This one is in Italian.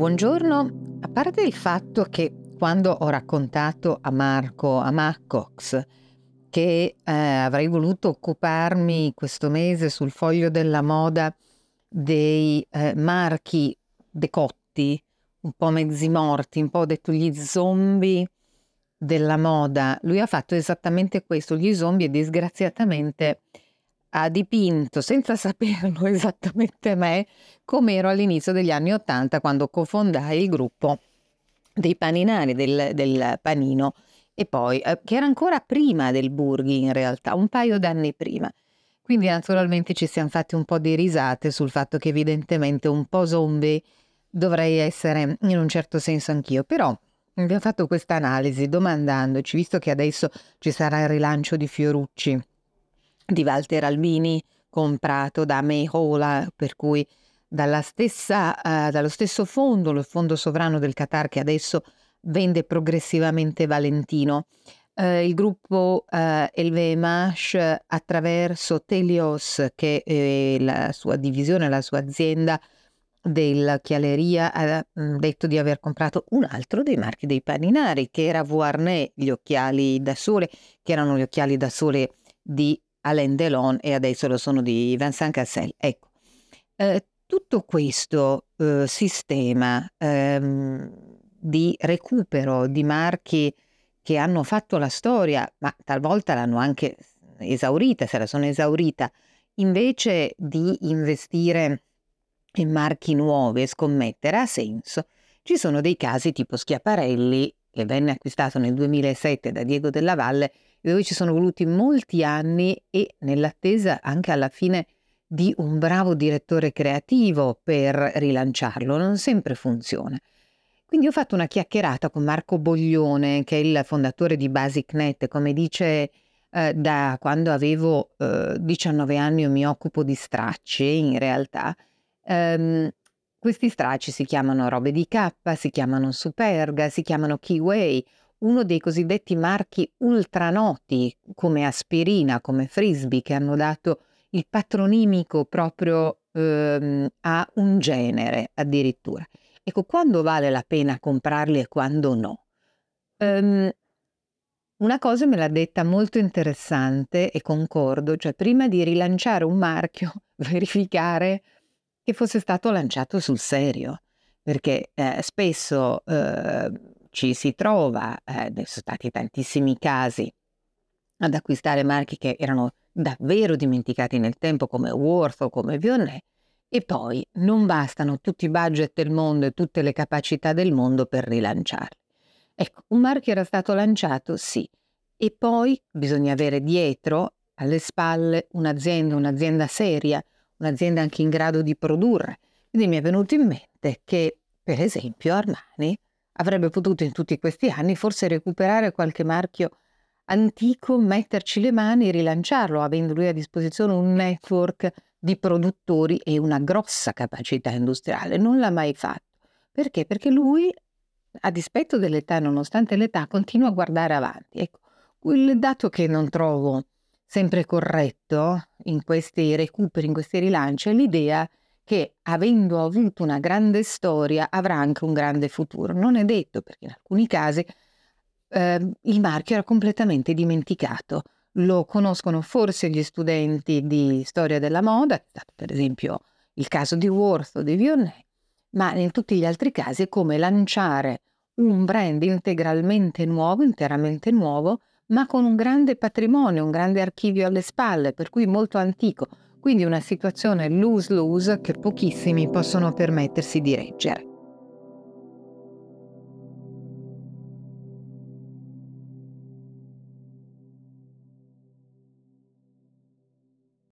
Buongiorno, a parte il fatto che quando ho raccontato a Marco, a che eh, avrei voluto occuparmi questo mese sul foglio della moda dei eh, marchi decotti, un po' mezzi morti, un po' detto gli zombie della moda, lui ha fatto esattamente questo, gli zombie e disgraziatamente ha dipinto senza saperlo esattamente me come ero all'inizio degli anni Ottanta quando cofondai il gruppo dei paninari del, del panino e poi eh, che era ancora prima del Burghi in realtà, un paio d'anni prima. Quindi naturalmente ci siamo fatti un po' di risate sul fatto che evidentemente un po' zombie dovrei essere in un certo senso anch'io, però abbiamo fatto questa analisi domandandoci, visto che adesso ci sarà il rilancio di Fiorucci, di Walter Albini comprato da Mehola, per cui stessa, uh, dallo stesso fondo, il fondo sovrano del Qatar che adesso vende progressivamente Valentino. Uh, il gruppo uh, Elvemash attraverso Telios, che è la sua divisione, la sua azienda della chialeria, ha mm, detto di aver comprato un altro dei marchi dei paninari, che era Vuarnet, gli occhiali da sole, che erano gli occhiali da sole di Alain Delon e adesso lo sono di Vincent Cassel. Ecco, eh, tutto questo eh, sistema ehm, di recupero di marchi che hanno fatto la storia, ma talvolta l'hanno anche esaurita, se la sono esaurita, invece di investire in marchi nuovi e scommettere ha senso. Ci sono dei casi tipo Schiaparelli, che venne acquistato nel 2007 da Diego della Valle, dove ci sono voluti molti anni e nell'attesa anche alla fine di un bravo direttore creativo per rilanciarlo, non sempre funziona. Quindi ho fatto una chiacchierata con Marco Boglione, che è il fondatore di BasicNet, come dice eh, da quando avevo eh, 19 anni io mi occupo di stracci in realtà. Um, questi stracci si chiamano robe di K, si chiamano Superga, si chiamano Keyway, uno dei cosiddetti marchi ultranoti come aspirina, come frisbee, che hanno dato il patronimico proprio ehm, a un genere addirittura. Ecco, quando vale la pena comprarli e quando no? Um, una cosa me l'ha detta molto interessante e concordo, cioè prima di rilanciare un marchio, verificare che fosse stato lanciato sul serio, perché eh, spesso eh, ci si trova, eh, sono stati tantissimi casi, ad acquistare marchi che erano davvero dimenticati nel tempo come Worth o come Vionnet e poi non bastano tutti i budget del mondo e tutte le capacità del mondo per rilanciarli. Ecco, un marchio era stato lanciato, sì, e poi bisogna avere dietro, alle spalle, un'azienda, un'azienda seria, un'azienda anche in grado di produrre. Quindi mi è venuto in mente che, per esempio, Armani avrebbe potuto in tutti questi anni forse recuperare qualche marchio antico, metterci le mani e rilanciarlo, avendo lui a disposizione un network di produttori e una grossa capacità industriale. Non l'ha mai fatto. Perché? Perché lui, a dispetto dell'età, nonostante l'età, continua a guardare avanti. Ecco, il dato che non trovo sempre corretto in questi recuperi, in questi rilanci, è l'idea che avendo avuto una grande storia avrà anche un grande futuro. Non è detto perché in alcuni casi eh, il marchio era completamente dimenticato. Lo conoscono forse gli studenti di storia della moda, per esempio il caso di Worth o di Vionnet, ma in tutti gli altri casi è come lanciare un brand integralmente nuovo, interamente nuovo, ma con un grande patrimonio, un grande archivio alle spalle, per cui molto antico, quindi una situazione lose-lose che pochissimi possono permettersi di reggere.